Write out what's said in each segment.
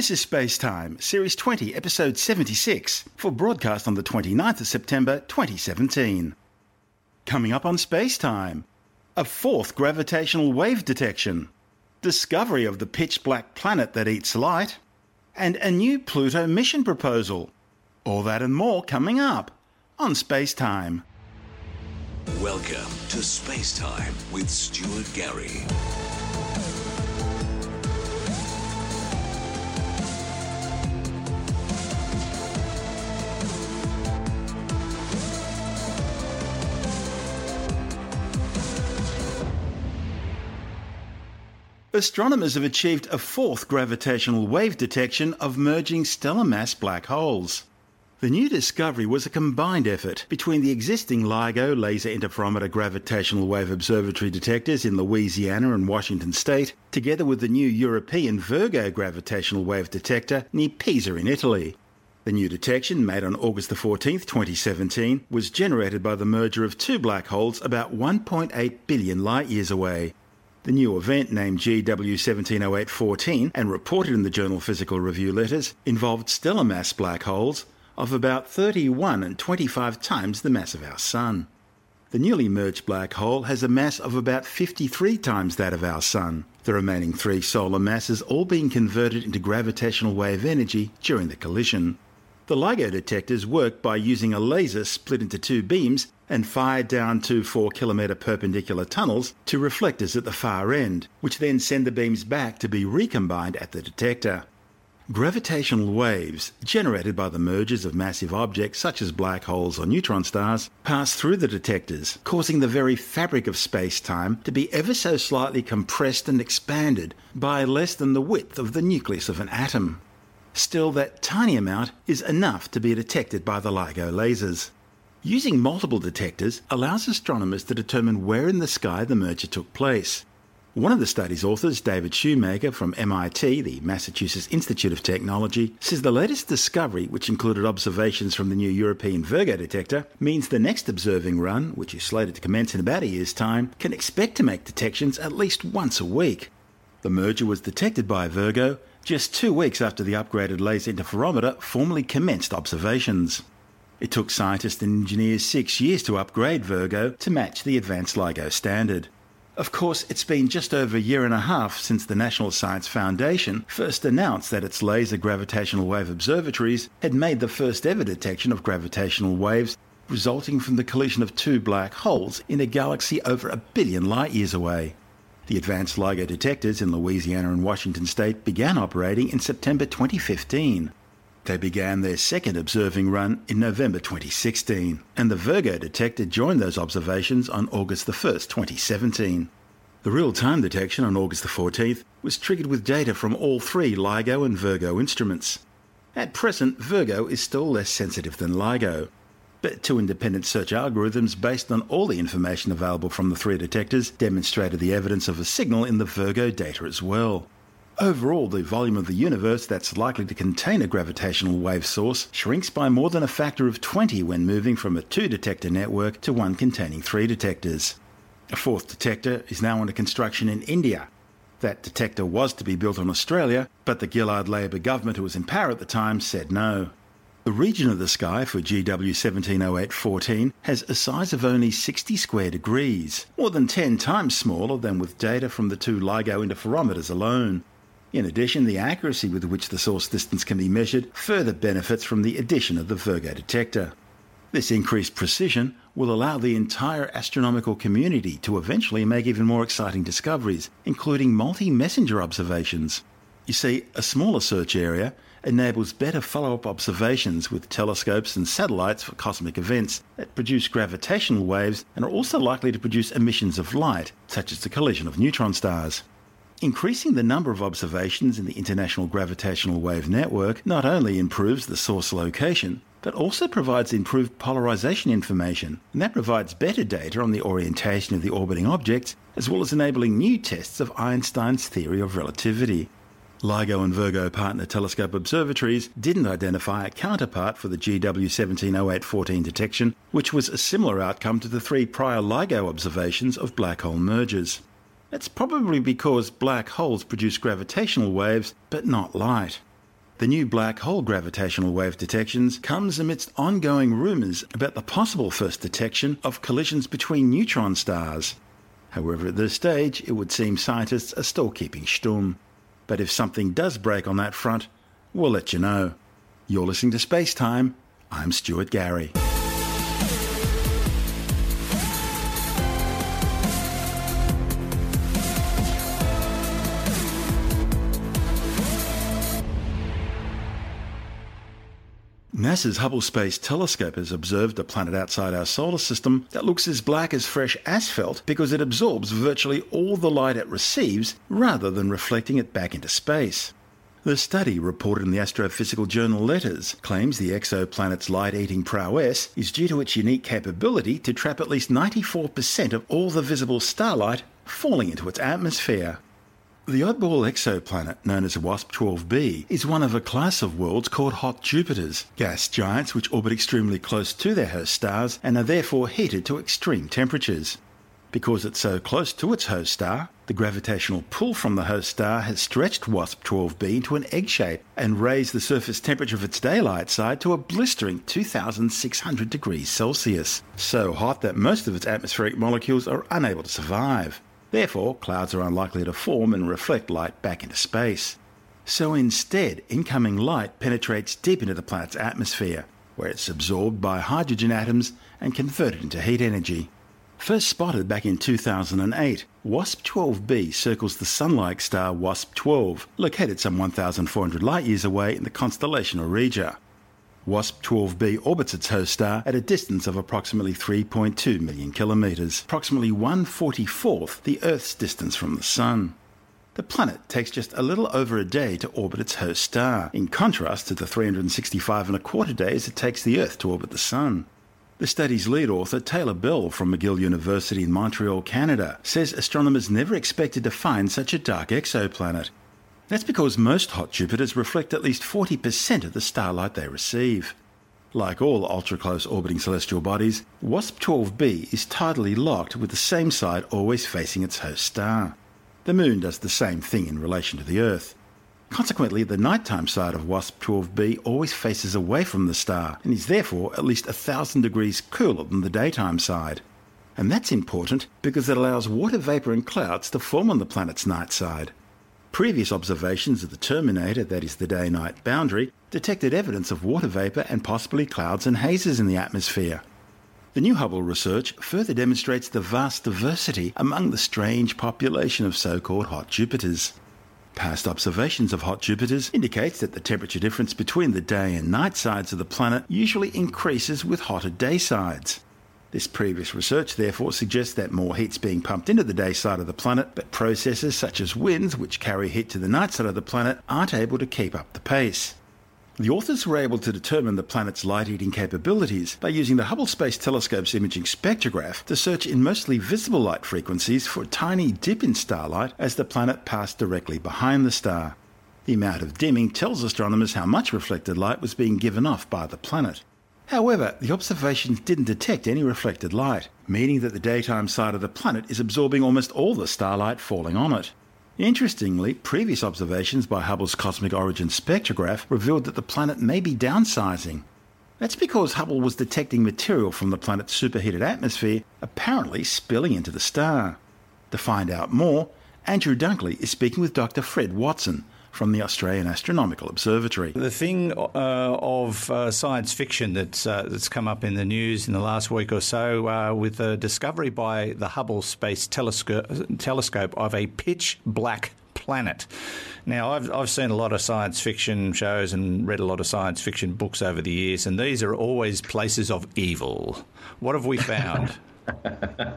This is Space Time, Series 20, Episode 76, for broadcast on the 29th of September 2017. Coming up on Space Time, a fourth gravitational wave detection, discovery of the pitch black planet that eats light, and a new Pluto mission proposal. All that and more coming up on Space Time. Welcome to Space Time with Stuart Gary. Astronomers have achieved a fourth gravitational wave detection of merging stellar mass black holes. The new discovery was a combined effort between the existing LIGO Laser Interferometer Gravitational Wave Observatory detectors in Louisiana and Washington state, together with the new European Virgo Gravitational Wave Detector near Pisa in Italy. The new detection, made on August 14, 2017, was generated by the merger of two black holes about 1.8 billion light years away. The new event, named GW170814 and reported in the journal Physical Review Letters, involved stellar mass black holes of about 31 and 25 times the mass of our Sun. The newly merged black hole has a mass of about 53 times that of our Sun, the remaining three solar masses all being converted into gravitational wave energy during the collision. The LIGO detectors work by using a laser split into two beams and fired down two 4 kilometre perpendicular tunnels to reflectors at the far end, which then send the beams back to be recombined at the detector. Gravitational waves, generated by the mergers of massive objects such as black holes or neutron stars, pass through the detectors, causing the very fabric of space time to be ever so slightly compressed and expanded by less than the width of the nucleus of an atom. Still, that tiny amount is enough to be detected by the LIGO lasers. Using multiple detectors allows astronomers to determine where in the sky the merger took place. One of the study's authors, David Shoemaker from MIT, the Massachusetts Institute of Technology, says the latest discovery, which included observations from the new European Virgo detector, means the next observing run, which is slated to commence in about a year's time, can expect to make detections at least once a week. The merger was detected by Virgo just two weeks after the upgraded laser interferometer formally commenced observations. It took scientists and engineers six years to upgrade Virgo to match the advanced LIGO standard. Of course, it's been just over a year and a half since the National Science Foundation first announced that its laser gravitational wave observatories had made the first ever detection of gravitational waves resulting from the collision of two black holes in a galaxy over a billion light years away. The advanced LIGO detectors in Louisiana and Washington state began operating in September 2015. They began their second observing run in November 2016, and the Virgo detector joined those observations on August 1, 2017. The real time detection on August 14th was triggered with data from all three LIGO and Virgo instruments. At present, Virgo is still less sensitive than LIGO, but two independent search algorithms based on all the information available from the three detectors demonstrated the evidence of a signal in the Virgo data as well. Overall, the volume of the universe that's likely to contain a gravitational wave source shrinks by more than a factor of 20 when moving from a two detector network to one containing three detectors. A fourth detector is now under construction in India. That detector was to be built on Australia, but the Gillard Labor government, who was in power at the time, said no. The region of the sky for GW170814 has a size of only 60 square degrees, more than 10 times smaller than with data from the two LIGO interferometers alone. In addition, the accuracy with which the source distance can be measured further benefits from the addition of the Virgo detector. This increased precision will allow the entire astronomical community to eventually make even more exciting discoveries, including multi messenger observations. You see, a smaller search area enables better follow up observations with telescopes and satellites for cosmic events that produce gravitational waves and are also likely to produce emissions of light, such as the collision of neutron stars. Increasing the number of observations in the International Gravitational Wave Network not only improves the source location, but also provides improved polarization information, and that provides better data on the orientation of the orbiting objects, as well as enabling new tests of Einstein's theory of relativity. LIGO and Virgo partner telescope observatories didn't identify a counterpart for the GW170814 detection, which was a similar outcome to the three prior LIGO observations of black hole mergers. That's probably because black holes produce gravitational waves, but not light. The new black hole gravitational wave detections comes amidst ongoing rumours about the possible first detection of collisions between neutron stars. However, at this stage, it would seem scientists are still keeping stum. But if something does break on that front, we'll let you know. You're listening to Space Time. I'm Stuart Gary. NASA's Hubble Space Telescope has observed a planet outside our solar system that looks as black as fresh asphalt because it absorbs virtually all the light it receives rather than reflecting it back into space. The study, reported in the astrophysical journal Letters, claims the exoplanet's light eating prowess is due to its unique capability to trap at least 94% of all the visible starlight falling into its atmosphere. The oddball exoplanet, known as WASP 12b, is one of a class of worlds called hot Jupiters, gas giants which orbit extremely close to their host stars and are therefore heated to extreme temperatures. Because it's so close to its host star, the gravitational pull from the host star has stretched WASP 12b into an egg shape and raised the surface temperature of its daylight side to a blistering 2600 degrees Celsius, so hot that most of its atmospheric molecules are unable to survive. Therefore, clouds are unlikely to form and reflect light back into space. So instead, incoming light penetrates deep into the planet's atmosphere, where it's absorbed by hydrogen atoms and converted into heat energy. First spotted back in 2008, WASP 12b circles the sun like star WASP 12, located some 1,400 light years away in the constellation Auriga. WASP 12b orbits its host star at a distance of approximately 3.2 million kilometres, approximately 144th the Earth's distance from the Sun. The planet takes just a little over a day to orbit its host star, in contrast to the 365 and a quarter days it takes the Earth to orbit the Sun. The study's lead author, Taylor Bell from McGill University in Montreal, Canada, says astronomers never expected to find such a dark exoplanet. That's because most hot Jupiters reflect at least 40% of the starlight they receive. Like all ultra close orbiting celestial bodies, WASP 12b is tidally locked with the same side always facing its host star. The Moon does the same thing in relation to the Earth. Consequently, the nighttime side of WASP 12b always faces away from the star and is therefore at least a thousand degrees cooler than the daytime side. And that's important because it allows water vapour and clouds to form on the planet's night side. Previous observations of the terminator, that is the day night boundary, detected evidence of water vapour and possibly clouds and hazes in the atmosphere. The new Hubble research further demonstrates the vast diversity among the strange population of so called hot Jupiters. Past observations of hot Jupiters indicates that the temperature difference between the day and night sides of the planet usually increases with hotter day sides. This previous research therefore suggests that more heat's being pumped into the day side of the planet, but processes such as winds, which carry heat to the night side of the planet, aren't able to keep up the pace. The authors were able to determine the planet's light eating capabilities by using the Hubble Space Telescope's imaging spectrograph to search in mostly visible light frequencies for a tiny dip in starlight as the planet passed directly behind the star. The amount of dimming tells astronomers how much reflected light was being given off by the planet. However, the observations didn't detect any reflected light, meaning that the daytime side of the planet is absorbing almost all the starlight falling on it. Interestingly, previous observations by Hubble's Cosmic Origin spectrograph revealed that the planet may be downsizing. That's because Hubble was detecting material from the planet's superheated atmosphere apparently spilling into the star. To find out more, Andrew Dunkley is speaking with Dr. Fred Watson, from the Australian Astronomical Observatory. The thing uh, of uh, science fiction that's uh, that's come up in the news in the last week or so uh, with the discovery by the Hubble Space Telescope, telescope of a pitch black planet. Now, I've, I've seen a lot of science fiction shows and read a lot of science fiction books over the years, and these are always places of evil. What have we found? uh,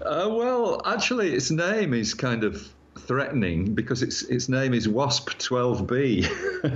well, actually, its name is kind of threatening because its its name is Wasp 12b.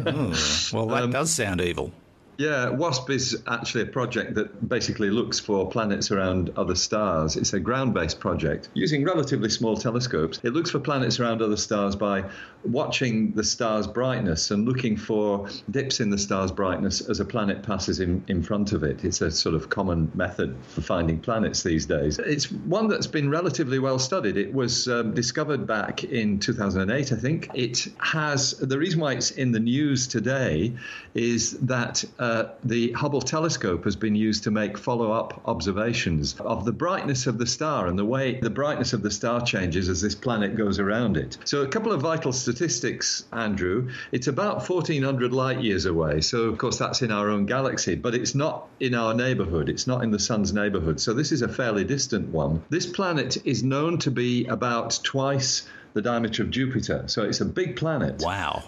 oh, well, that um, does sound evil. Yeah, WASP is actually a project that basically looks for planets around other stars. It's a ground based project using relatively small telescopes. It looks for planets around other stars by watching the star's brightness and looking for dips in the star's brightness as a planet passes in, in front of it. It's a sort of common method for finding planets these days. It's one that's been relatively well studied. It was um, discovered back in 2008, I think. It has the reason why it's in the news today is that. Uh, uh, the Hubble telescope has been used to make follow up observations of the brightness of the star and the way the brightness of the star changes as this planet goes around it. So, a couple of vital statistics, Andrew. It's about 1400 light years away. So, of course, that's in our own galaxy, but it's not in our neighborhood. It's not in the sun's neighborhood. So, this is a fairly distant one. This planet is known to be about twice the diameter of Jupiter. So, it's a big planet. Wow.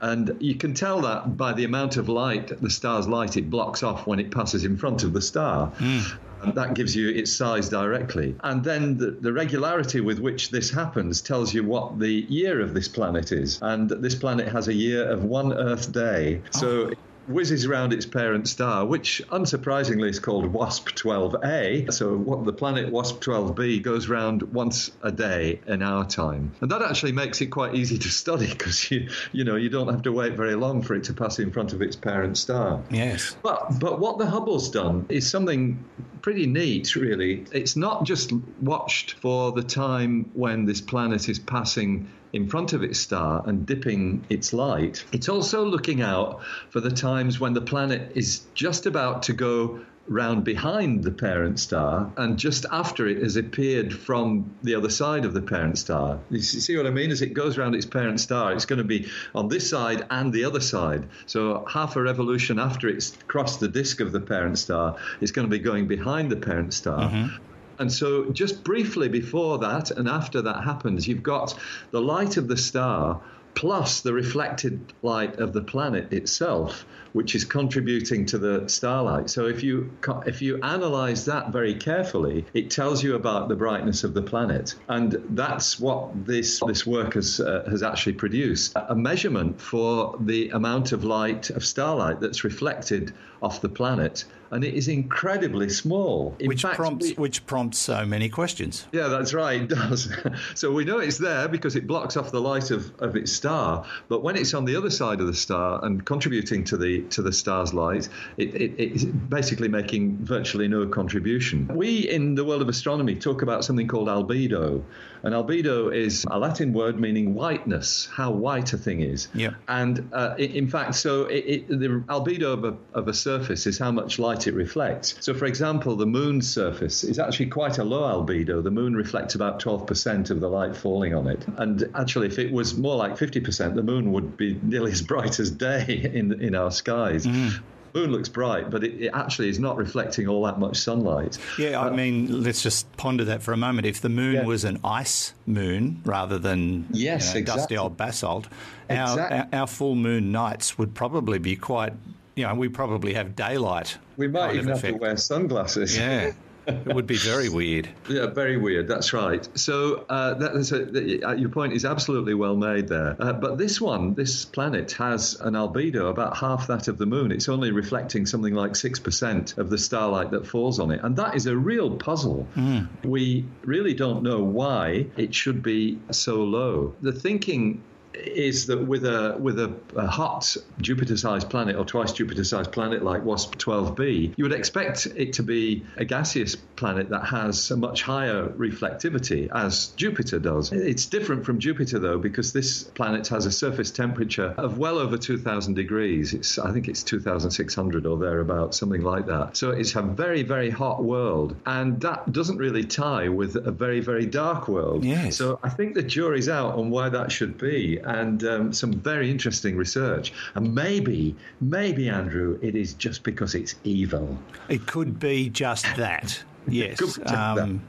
And you can tell that by the amount of light, the star's light, it blocks off when it passes in front of the star. Mm. And that gives you its size directly. And then the, the, regularity with which this happens tells you what the year of this planet is. And this planet has a year of one Earth day. So. Oh whizzes around its parent star, which unsurprisingly is called WASP 12a. So, what the planet WASP 12b goes round once a day in our time, and that actually makes it quite easy to study because you you know you don't have to wait very long for it to pass in front of its parent star. Yes. But but what the Hubble's done is something pretty neat, really. It's not just watched for the time when this planet is passing in front of its star and dipping its light, it's also looking out for the times when the planet is just about to go round behind the parent star and just after it has appeared from the other side of the parent star. You see what I mean? As it goes around its parent star, it's going to be on this side and the other side. So half a revolution after it's crossed the disk of the parent star, it's going to be going behind the parent star. Mm-hmm. And so, just briefly before that and after that happens, you've got the light of the star plus the reflected light of the planet itself, which is contributing to the starlight. So if you if you analyze that very carefully, it tells you about the brightness of the planet, and that's what this this work has uh, has actually produced a measurement for the amount of light of starlight that's reflected off the planet and it is incredibly small. In which fact, prompts we, which prompts so many questions. Yeah, that's right. It does. so we know it's there because it blocks off the light of, of its star. But when it's on the other side of the star and contributing to the to the star's light, it, it, it's basically making virtually no contribution. We in the world of astronomy talk about something called albedo, and albedo is a Latin word meaning whiteness, how white a thing is. Yeah. And uh, in fact, so the albedo of a, of a surface is how much light it reflects. So, for example, the moon's surface is actually quite a low albedo. The moon reflects about 12% of the light falling on it. And actually, if it was more like 50%, the moon would be nearly as bright as day in, in our skies. Mm moon looks bright, but it, it, actually is not reflecting all that much sunlight. Yeah, I uh, mean, let's just ponder that for a moment. If the moon yeah. was an ice moon rather than yes, you know, exactly. dusty old basalt, our, our, our, full moon nights would probably be quite you know, we probably have daylight. We might even have to wear sunglasses. Yeah. it would be very weird. Yeah, very weird. That's right. So uh, that's a, uh, your point is absolutely well made there. Uh, but this one, this planet has an albedo about half that of the moon. It's only reflecting something like six percent of the starlight that falls on it, and that is a real puzzle. Mm. We really don't know why it should be so low. The thinking is that with a with a, a hot Jupiter-sized planet or twice Jupiter-sized planet like WASP 12b, you would expect it to be a gaseous planet that has a much higher reflectivity as Jupiter does. It's different from Jupiter though because this planet has a surface temperature of well over 2,000 degrees. It's I think it's 2,600 or thereabouts, something like that. So it's a very very hot world, and that doesn't really tie with a very very dark world. Yes. So I think the jury's out on why that should be and um, some very interesting research. And maybe, maybe, Andrew, it is just because it's evil. It could be just that. Yes. um,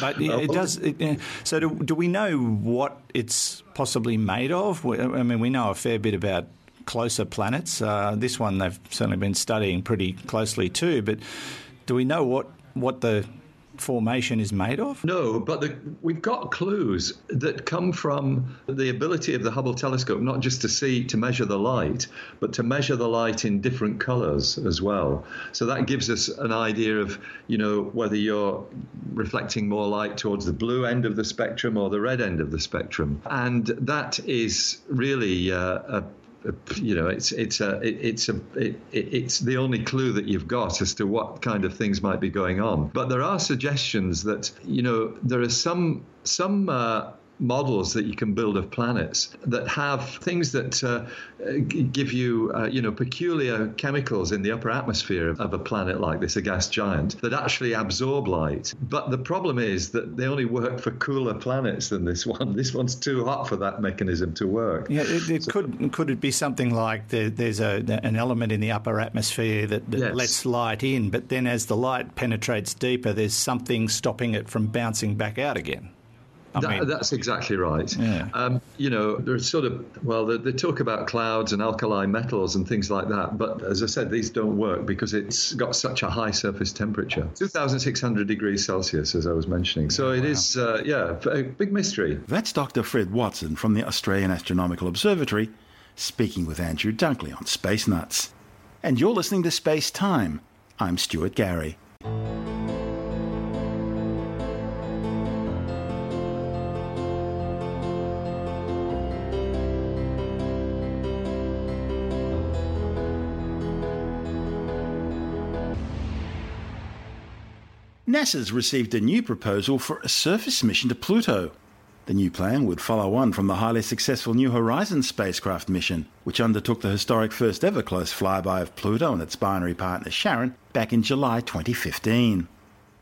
but it, does. It, so, do, do, we know what it's possibly made of? I mean, we know a fair bit about closer planets. Uh, this one they've certainly been studying pretty closely too. But do we know what what the formation is made of? No, but the, we've got clues that come from the ability of the Hubble telescope not just to see, to measure the light, but to measure the light in different colors as well. So that gives us an idea of, you know, whether you're reflecting more light towards the blue end of the spectrum or the red end of the spectrum. And that is really uh, a you know, it's it's a it's a it, it's the only clue that you've got as to what kind of things might be going on. But there are suggestions that you know there are some some uh, models that you can build of planets that have things that uh, give you, uh, you know, peculiar chemicals in the upper atmosphere of, of, a planet like this, a gas giant, that actually absorb light. But the problem is that they only work for cooler planets than this one. This one's too hot for that mechanism to work. Yeah, it, it so, could could it be something like the, there's a, an element in the upper atmosphere that, that yes. lets light in, but then as the light penetrates deeper, there's something stopping it from bouncing back out again. That, mean, that's exactly right. Yeah. Um, you know, there's sort of, well, they, they, talk about clouds and alkali metals and things like that. But as I said, these don't work because it's got such a high surface temperature 2,600 degrees Celsius, as I was mentioning. So it wow. is, uh, yeah, a big mystery. That's Dr. Fred Watson from the Australian Astronomical Observatory speaking with Andrew Dunkley on Space Nuts. And you're listening to Space Time. I'm Stuart Gary. NASA's received a new proposal for a surface mission to Pluto. The new plan would follow on from the highly successful New Horizons spacecraft mission, which undertook the historic first ever close flyby of Pluto and its binary partner Charon back in July 2015.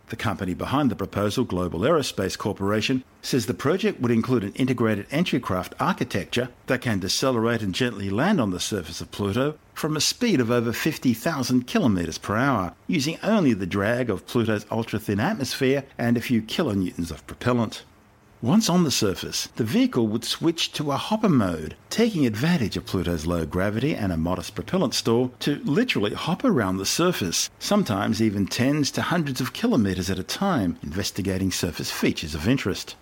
The company behind the proposal, Global Aerospace Corporation, says the project would include an integrated entry craft architecture that can decelerate and gently land on the surface of Pluto from a speed of over 50,000 kilometers per hour, using only the drag of Pluto's ultra thin atmosphere and a few kilonewtons of propellant. Once on the surface, the vehicle would switch to a hopper mode, taking advantage of Pluto's low gravity and a modest propellant store to literally hop around the surface, sometimes even tens to hundreds of kilometers at a time, investigating surface features of interest.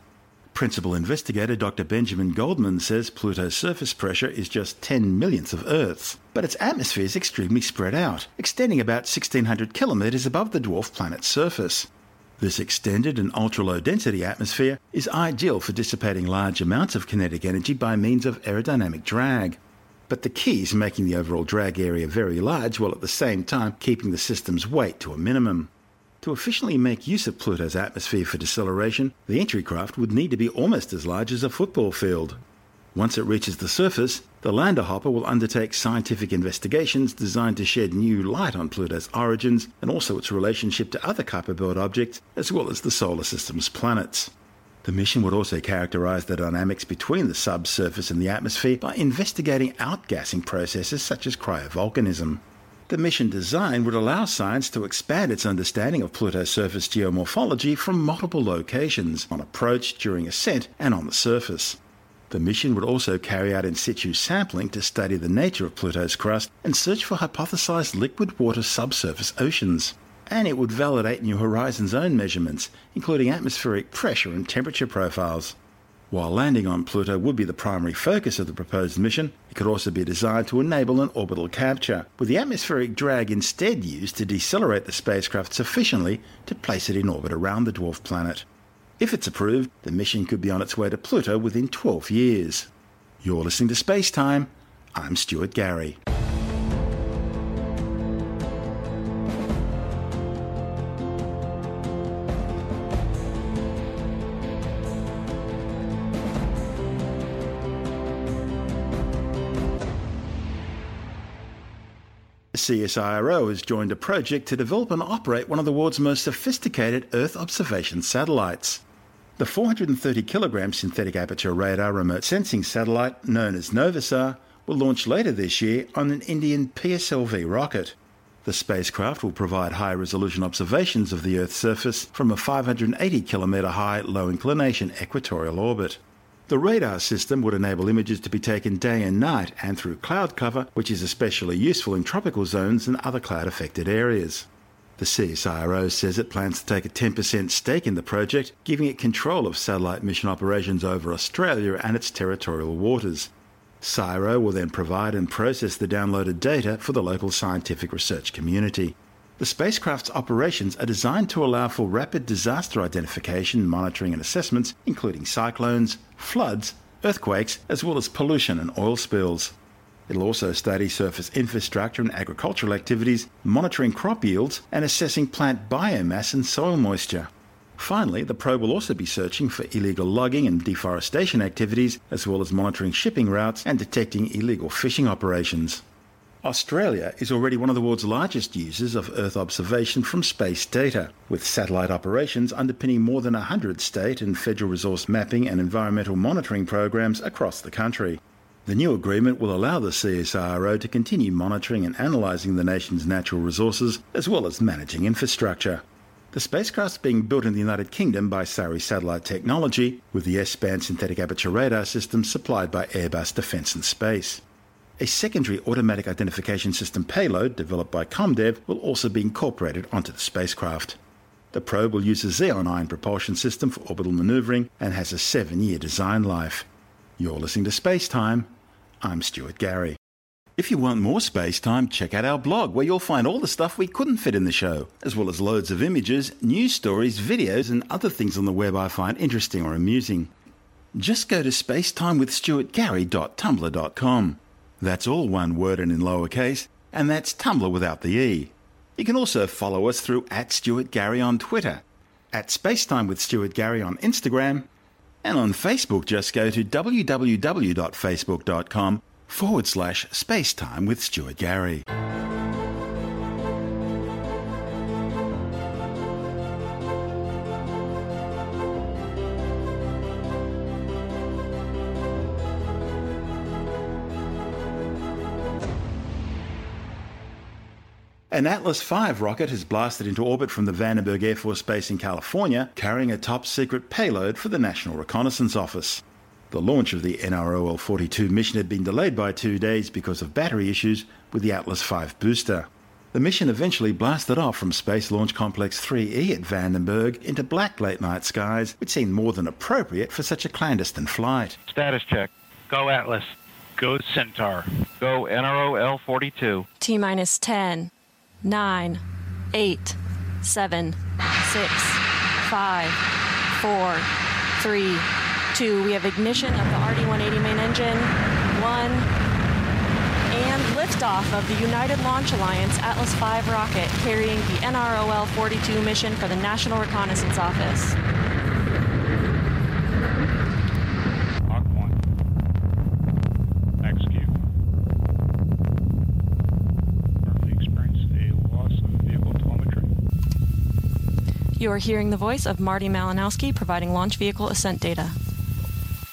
Principal investigator Dr. Benjamin Goldman says Pluto's surface pressure is just 10 millionths of Earth's, but its atmosphere is extremely spread out, extending about 1600 kilometers above the dwarf planet's surface. This extended and ultra-low density atmosphere is ideal for dissipating large amounts of kinetic energy by means of aerodynamic drag. But the key is making the overall drag area very large while at the same time keeping the system's weight to a minimum. To efficiently make use of Pluto's atmosphere for deceleration, the entry craft would need to be almost as large as a football field. Once it reaches the surface, the lander hopper will undertake scientific investigations designed to shed new light on Pluto's origins and also its relationship to other Kuiper Belt objects, as well as the solar system's planets. The mission would also characterize the dynamics between the subsurface and the atmosphere by investigating outgassing processes such as cryovolcanism. The mission design would allow science to expand its understanding of Pluto's surface geomorphology from multiple locations on approach, during ascent, and on the surface. The mission would also carry out in situ sampling to study the nature of Pluto's crust and search for hypothesized liquid water subsurface oceans. And it would validate New Horizons' own measurements, including atmospheric pressure and temperature profiles. While landing on Pluto would be the primary focus of the proposed mission, it could also be designed to enable an orbital capture, with the atmospheric drag instead used to decelerate the spacecraft sufficiently to place it in orbit around the dwarf planet. If it's approved, the mission could be on its way to Pluto within 12 years. You're listening to Space Time. I'm Stuart Gary. CSIRO has joined a project to develop and operate one of the world's most sophisticated Earth observation satellites. The 430 kilogram synthetic aperture radar remote sensing satellite, known as Novasar, will launch later this year on an Indian PSLV rocket. The spacecraft will provide high resolution observations of the Earth's surface from a 580 kilometre high, low inclination equatorial orbit. The radar system would enable images to be taken day and night and through cloud cover, which is especially useful in tropical zones and other cloud affected areas. The CSIRO says it plans to take a 10% stake in the project, giving it control of satellite mission operations over Australia and its territorial waters. CSIRO will then provide and process the downloaded data for the local scientific research community. The spacecraft's operations are designed to allow for rapid disaster identification, monitoring, and assessments, including cyclones, floods, earthquakes, as well as pollution and oil spills. It'll also study surface infrastructure and agricultural activities, monitoring crop yields, and assessing plant biomass and soil moisture. Finally, the probe will also be searching for illegal logging and deforestation activities, as well as monitoring shipping routes and detecting illegal fishing operations. Australia is already one of the world's largest users of Earth observation from space data, with satellite operations underpinning more than 100 state and federal resource mapping and environmental monitoring programs across the country. The new agreement will allow the CSIRO to continue monitoring and analysing the nation's natural resources, as well as managing infrastructure. The spacecraft is being built in the United Kingdom by Surrey Satellite Technology, with the S-band synthetic aperture radar system supplied by Airbus Defence and Space. A secondary automatic identification system payload developed by ComDev will also be incorporated onto the spacecraft. The probe will use a xenon ion propulsion system for orbital maneuvering and has a seven year design life. You're listening to Space Time. I'm Stuart Gary. If you want more space time, check out our blog where you'll find all the stuff we couldn't fit in the show, as well as loads of images, news stories, videos, and other things on the web I find interesting or amusing. Just go to spacetimewithstuartgary.tumblr.com. That's all one word and in lowercase, and that's Tumblr without the E. You can also follow us through at Stuart Gary on Twitter, at Spacetime with Stuart Gary on Instagram, and on Facebook, just go to www.facebook.com forward slash spacetime with Stuart Gary. An Atlas V rocket has blasted into orbit from the Vandenberg Air Force Base in California, carrying a top secret payload for the National Reconnaissance Office. The launch of the NROL 42 mission had been delayed by two days because of battery issues with the Atlas V booster. The mission eventually blasted off from Space Launch Complex 3E at Vandenberg into black late night skies, which seemed more than appropriate for such a clandestine flight. Status check. Go Atlas. Go Centaur. Go NROL 42. T minus 10, 9, 8, 7, 6, 5, 4, 3, 2. We have ignition of the RD 180 main engine. 1. And liftoff of the United Launch Alliance Atlas V rocket carrying the NROL 42 mission for the National Reconnaissance Office. Mach 1. Execute. Murphy experienced a loss of vehicle telemetry. You are hearing the voice of Marty Malinowski providing launch vehicle ascent data.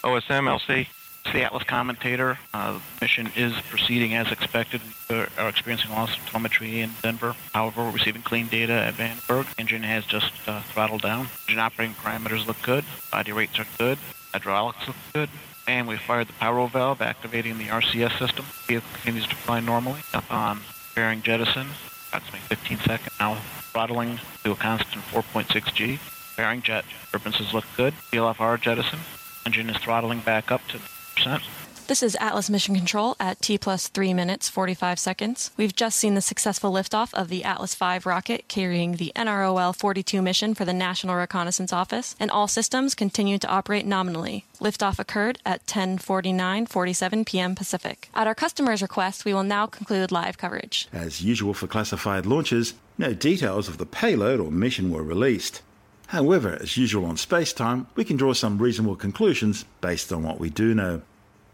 OSM LC. It's the Atlas commentator. Uh, mission is proceeding as expected. We are experiencing loss of telemetry in Denver. However, we're receiving clean data at Vandenberg. Engine has just uh, throttled down. Engine operating parameters look good. Body rates are good. Hydraulics look good. And we fired the power valve, activating the RCS system. Vehicle continues to fly normally. Upon fairing jettison, approximately 15 seconds. Now throttling to a constant 4.6 G. Fairing jet. Turbulences look good. VLFR jettison. Engine is throttling back up to percent. This is Atlas Mission Control at T plus 3 minutes 45 seconds. We've just seen the successful liftoff of the Atlas V rocket carrying the NROL 42 mission for the National Reconnaissance Office, and all systems continue to operate nominally. Liftoff occurred at 10:49:47 p.m. Pacific. At our customer's request, we will now conclude live coverage. As usual for classified launches, no details of the payload or mission were released. However, as usual on Spacetime, we can draw some reasonable conclusions based on what we do know.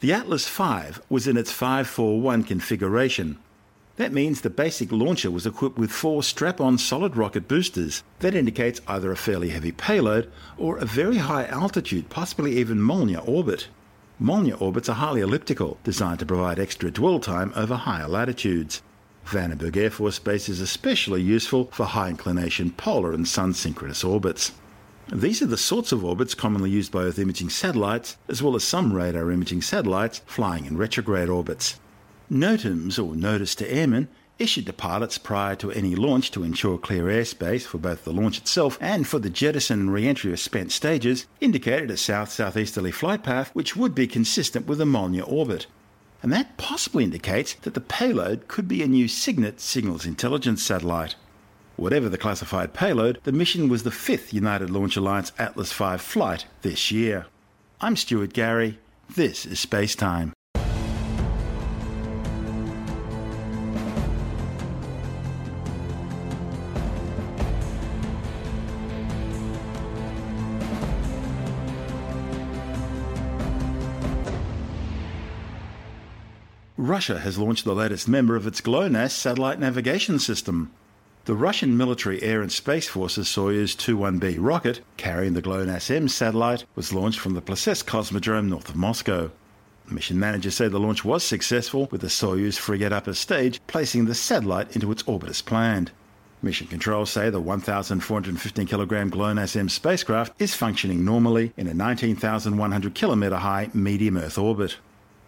The Atlas V was in its 541 configuration. That means the basic launcher was equipped with four strap on solid rocket boosters. That indicates either a fairly heavy payload or a very high altitude, possibly even Molniya orbit. Molniya orbits are highly elliptical, designed to provide extra dwell time over higher latitudes. Vandenberg Air Force Base is especially useful for high inclination polar and sun synchronous orbits. These are the sorts of orbits commonly used by Earth imaging satellites, as well as some radar imaging satellites flying in retrograde orbits. NOTAMs, or Notice to Airmen, issued to pilots prior to any launch to ensure clear airspace for both the launch itself and for the jettison and re-entry of spent stages, indicated a south-southeasterly flight path which would be consistent with the Molniya orbit. And that possibly indicates that the payload could be a new SIGINT signals intelligence satellite. Whatever the classified payload, the mission was the fifth United Launch Alliance Atlas V flight this year. I'm Stuart Gary. This is Space Time. Russia has launched the latest member of its GLONASS satellite navigation system. The Russian military air and space forces Soyuz 21B rocket, carrying the GLONASS-M satellite, was launched from the Plesetsk Cosmodrome north of Moscow. Mission managers say the launch was successful, with the Soyuz Fregat upper stage placing the satellite into its orbit as planned. Mission Control say the 1,415 kilogram GLONASS-M spacecraft is functioning normally in a 19,100 kilometer high medium Earth orbit.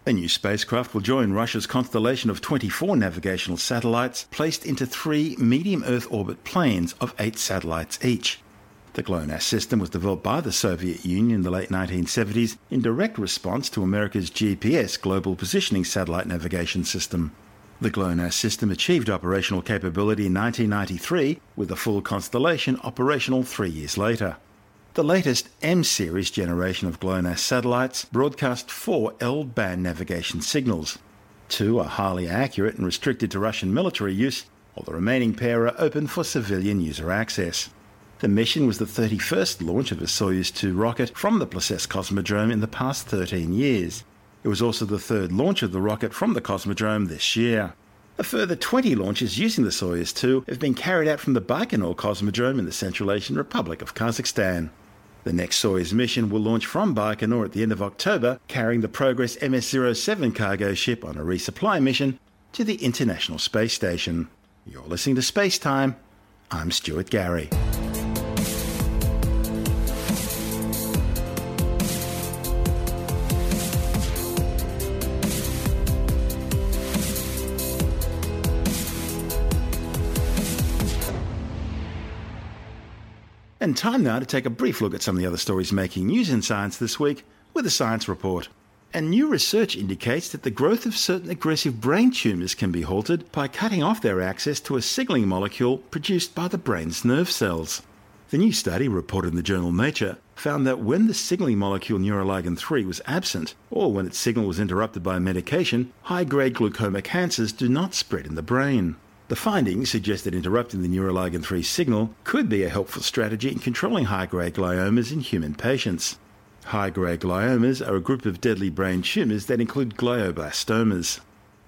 A new spacecraft will join Russia's constellation of 24 navigational satellites placed into three medium Earth orbit planes of eight satellites each. The GLONASS system was developed by the Soviet Union in the late 1970s in direct response to America's GPS Global Positioning Satellite Navigation System. The GLONASS system achieved operational capability in 1993, with the full constellation operational three years later. The latest M series generation of GLONASS satellites broadcast four L band navigation signals. Two are highly accurate and restricted to Russian military use, while the remaining pair are open for civilian user access. The mission was the 31st launch of a Soyuz 2 rocket from the Plesetsk Cosmodrome in the past 13 years. It was also the third launch of the rocket from the Cosmodrome this year. A further 20 launches using the Soyuz 2 have been carried out from the Baikonur Cosmodrome in the Central Asian Republic of Kazakhstan. The next Soyuz mission will launch from Baikonur at the end of October, carrying the Progress MS-07 cargo ship on a resupply mission to the International Space Station. You're listening to Space Time. I'm Stuart Gary. And time now to take a brief look at some of the other stories making news in science this week with a science report. And new research indicates that the growth of certain aggressive brain tumours can be halted by cutting off their access to a signalling molecule produced by the brain's nerve cells. The new study, reported in the journal Nature, found that when the signalling molecule neuroligin 3 was absent, or when its signal was interrupted by medication, high grade glioma cancers do not spread in the brain. The findings suggest that interrupting the neuroligin 3 signal could be a helpful strategy in controlling high grade gliomas in human patients. High grade gliomas are a group of deadly brain tumours that include glioblastomas.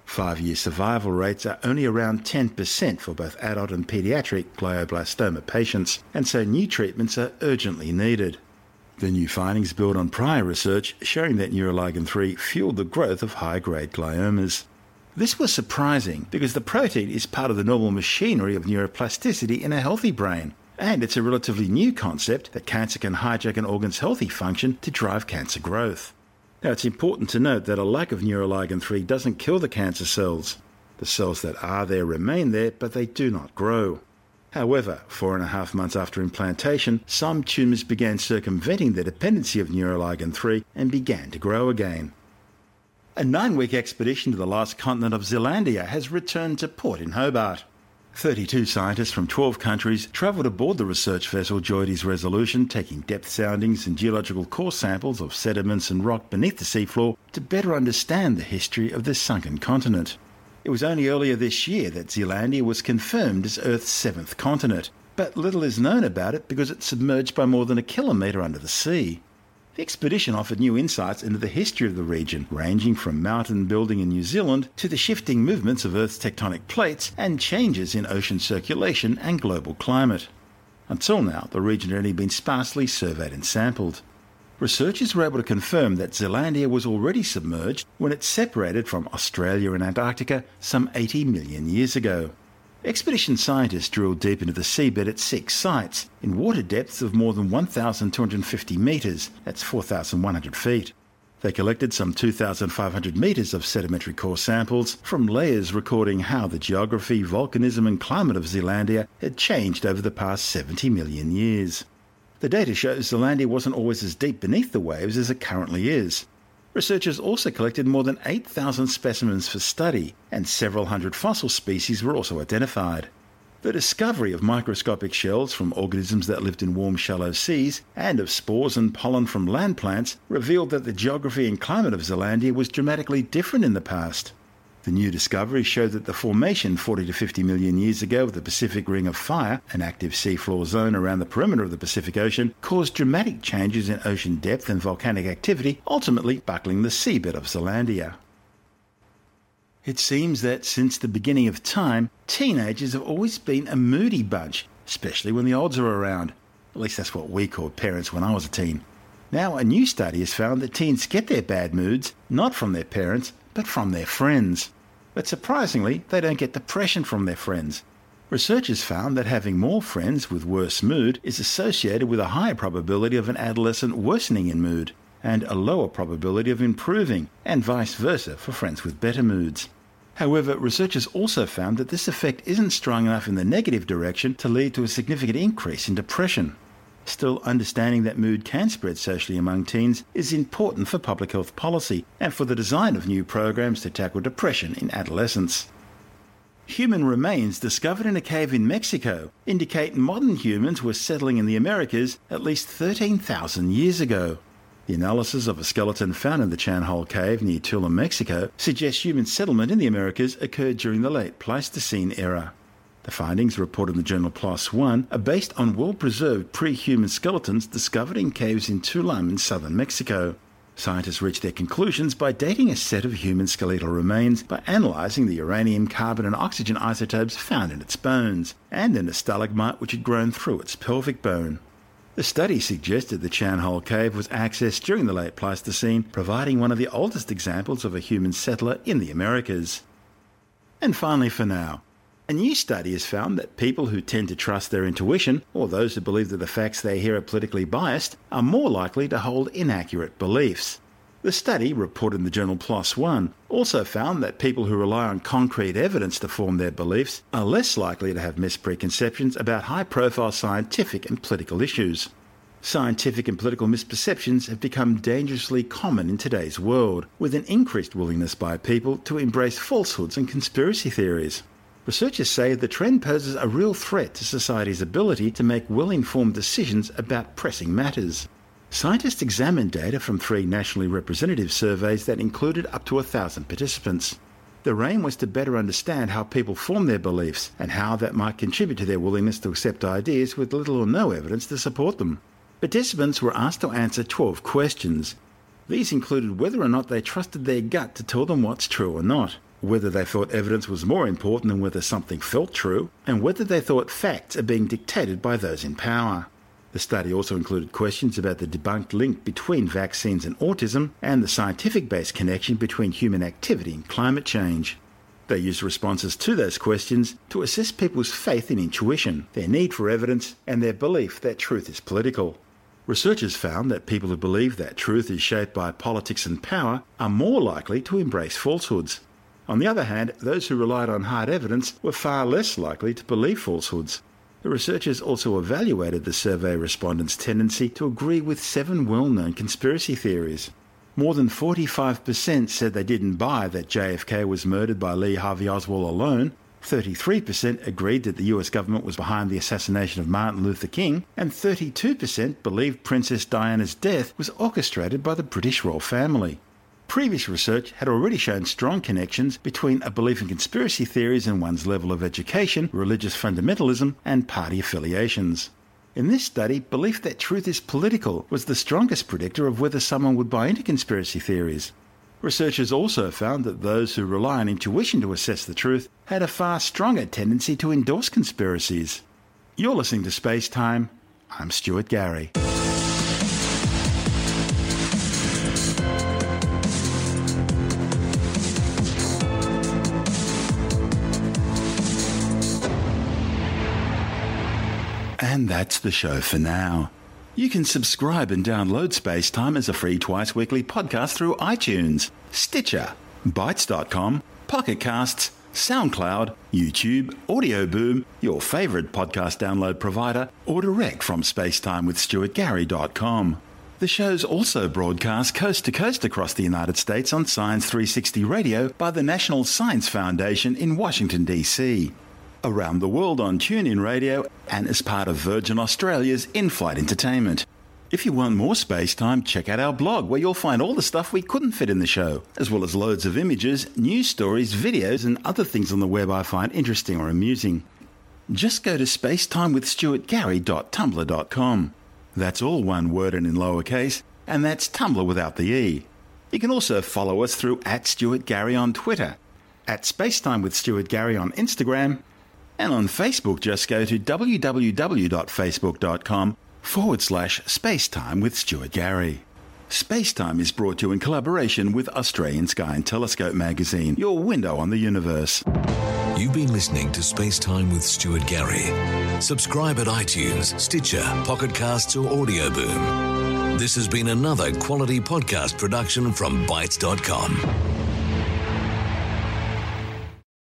Five year survival rates are only around 10% for both adult and pediatric glioblastoma patients, and so new treatments are urgently needed. The new findings build on prior research showing that neuroligin 3 fueled the growth of high grade gliomas. This was surprising because the protein is part of the normal machinery of neuroplasticity in a healthy brain, and it's a relatively new concept that cancer can hijack an organ's healthy function to drive cancer growth. Now, it's important to note that a lack of neuroligin 3 doesn't kill the cancer cells. The cells that are there remain there, but they do not grow. However, four and a half months after implantation, some tumours began circumventing the dependency of neuroligin 3 and began to grow again. A nine week expedition to the last continent of Zealandia has returned to port in Hobart. 32 scientists from 12 countries travelled aboard the research vessel JOIDES Resolution, taking depth soundings and geological core samples of sediments and rock beneath the seafloor to better understand the history of this sunken continent. It was only earlier this year that Zealandia was confirmed as Earth's seventh continent, but little is known about it because it's submerged by more than a kilometre under the sea. The expedition offered new insights into the history of the region, ranging from mountain building in New Zealand to the shifting movements of Earth's tectonic plates and changes in ocean circulation and global climate. Until now, the region had only been sparsely surveyed and sampled. Researchers were able to confirm that Zealandia was already submerged when it separated from Australia and Antarctica some 80 million years ago. Expedition scientists drilled deep into the seabed at six sites, in water depths of more than 1,250 metres, that's 4,100 feet. They collected some 2,500 metres of sedimentary core samples from layers recording how the geography, volcanism, and climate of Zealandia had changed over the past 70 million years. The data shows Zealandia wasn't always as deep beneath the waves as it currently is. Researchers also collected more than 8,000 specimens for study, and several hundred fossil species were also identified. The discovery of microscopic shells from organisms that lived in warm, shallow seas and of spores and pollen from land plants revealed that the geography and climate of Zealandia was dramatically different in the past. The new discoveries show that the formation 40 to 50 million years ago of the Pacific Ring of Fire, an active seafloor zone around the perimeter of the Pacific Ocean, caused dramatic changes in ocean depth and volcanic activity, ultimately buckling the seabed of Zealandia. It seems that since the beginning of time, teenagers have always been a moody bunch, especially when the odds are around. At least that's what we called parents when I was a teen. Now, a new study has found that teens get their bad moods not from their parents, but from their friends. But surprisingly, they don't get depression from their friends. Researchers found that having more friends with worse mood is associated with a higher probability of an adolescent worsening in mood and a lower probability of improving, and vice versa for friends with better moods. However, researchers also found that this effect isn't strong enough in the negative direction to lead to a significant increase in depression. Still, understanding that mood can spread socially among teens is important for public health policy and for the design of new programs to tackle depression in adolescents. Human remains discovered in a cave in Mexico indicate modern humans were settling in the Americas at least 13,000 years ago. The analysis of a skeleton found in the Chan Hol Cave near Tula, Mexico, suggests human settlement in the Americas occurred during the late Pleistocene era. The findings, reported in the journal PLOS One, are based on well preserved pre human skeletons discovered in caves in Tulum in southern Mexico. Scientists reached their conclusions by dating a set of human skeletal remains by analysing the uranium, carbon, and oxygen isotopes found in its bones, and in a stalagmite which had grown through its pelvic bone. The study suggested the Chan Hol Cave was accessed during the late Pleistocene, providing one of the oldest examples of a human settler in the Americas. And finally, for now, a new study has found that people who tend to trust their intuition, or those who believe that the facts they hear are politically biased, are more likely to hold inaccurate beliefs. The study, reported in the journal PLOS One, also found that people who rely on concrete evidence to form their beliefs are less likely to have mispreconceptions about high profile scientific and political issues. Scientific and political misperceptions have become dangerously common in today's world, with an increased willingness by people to embrace falsehoods and conspiracy theories. Researchers say the trend poses a real threat to society's ability to make well informed decisions about pressing matters. Scientists examined data from three nationally representative surveys that included up to a thousand participants. Their aim was to better understand how people form their beliefs and how that might contribute to their willingness to accept ideas with little or no evidence to support them. Participants were asked to answer 12 questions. These included whether or not they trusted their gut to tell them what's true or not, whether they thought evidence was more important than whether something felt true, and whether they thought facts are being dictated by those in power. The study also included questions about the debunked link between vaccines and autism and the scientific based connection between human activity and climate change. They used responses to those questions to assess people's faith in intuition, their need for evidence, and their belief that truth is political. Researchers found that people who believe that truth is shaped by politics and power are more likely to embrace falsehoods. On the other hand, those who relied on hard evidence were far less likely to believe falsehoods. The researchers also evaluated the survey respondents' tendency to agree with seven well known conspiracy theories. More than 45% said they didn't buy that JFK was murdered by Lee Harvey Oswald alone. 33% agreed that the US government was behind the assassination of Martin Luther King, and 32% believed Princess Diana's death was orchestrated by the British royal family. Previous research had already shown strong connections between a belief in conspiracy theories and one's level of education, religious fundamentalism, and party affiliations. In this study, belief that truth is political was the strongest predictor of whether someone would buy into conspiracy theories. Researchers also found that those who rely on intuition to assess the truth had a far stronger tendency to endorse conspiracies. You're listening to Space Time. I'm Stuart Gary. And that's the show for now. You can subscribe and download Space Time as a free twice weekly podcast through iTunes, Stitcher, Bitesz.com, Pocket Casts, SoundCloud, YouTube, Audio Boom, your favorite podcast download provider, or direct from spacetimewithstuartgary.com. The show's also broadcast coast to coast across the United States on Science 360 Radio by the National Science Foundation in Washington, D.C. Around the world on TuneIn Radio and as part of Virgin Australia's in flight entertainment. If you want more space time, check out our blog where you'll find all the stuff we couldn't fit in the show, as well as loads of images, news stories, videos, and other things on the web I find interesting or amusing. Just go to spacetimewithstuartgary.tumblr.com. That's all one word and in lowercase, and that's Tumblr without the E. You can also follow us through at Stuart Gary on Twitter, at Spacetime with Stuart Gary on Instagram, and on Facebook just go to www.facebook.com forward slash spacetime with Stuart Gary. Spacetime is brought to you in collaboration with Australian Sky and Telescope magazine, your window on the universe. You've been listening to Spacetime with Stuart Gary. Subscribe at iTunes, Stitcher, Pocket Casts, or Audio Boom. This has been another quality podcast production from Bitesz.com.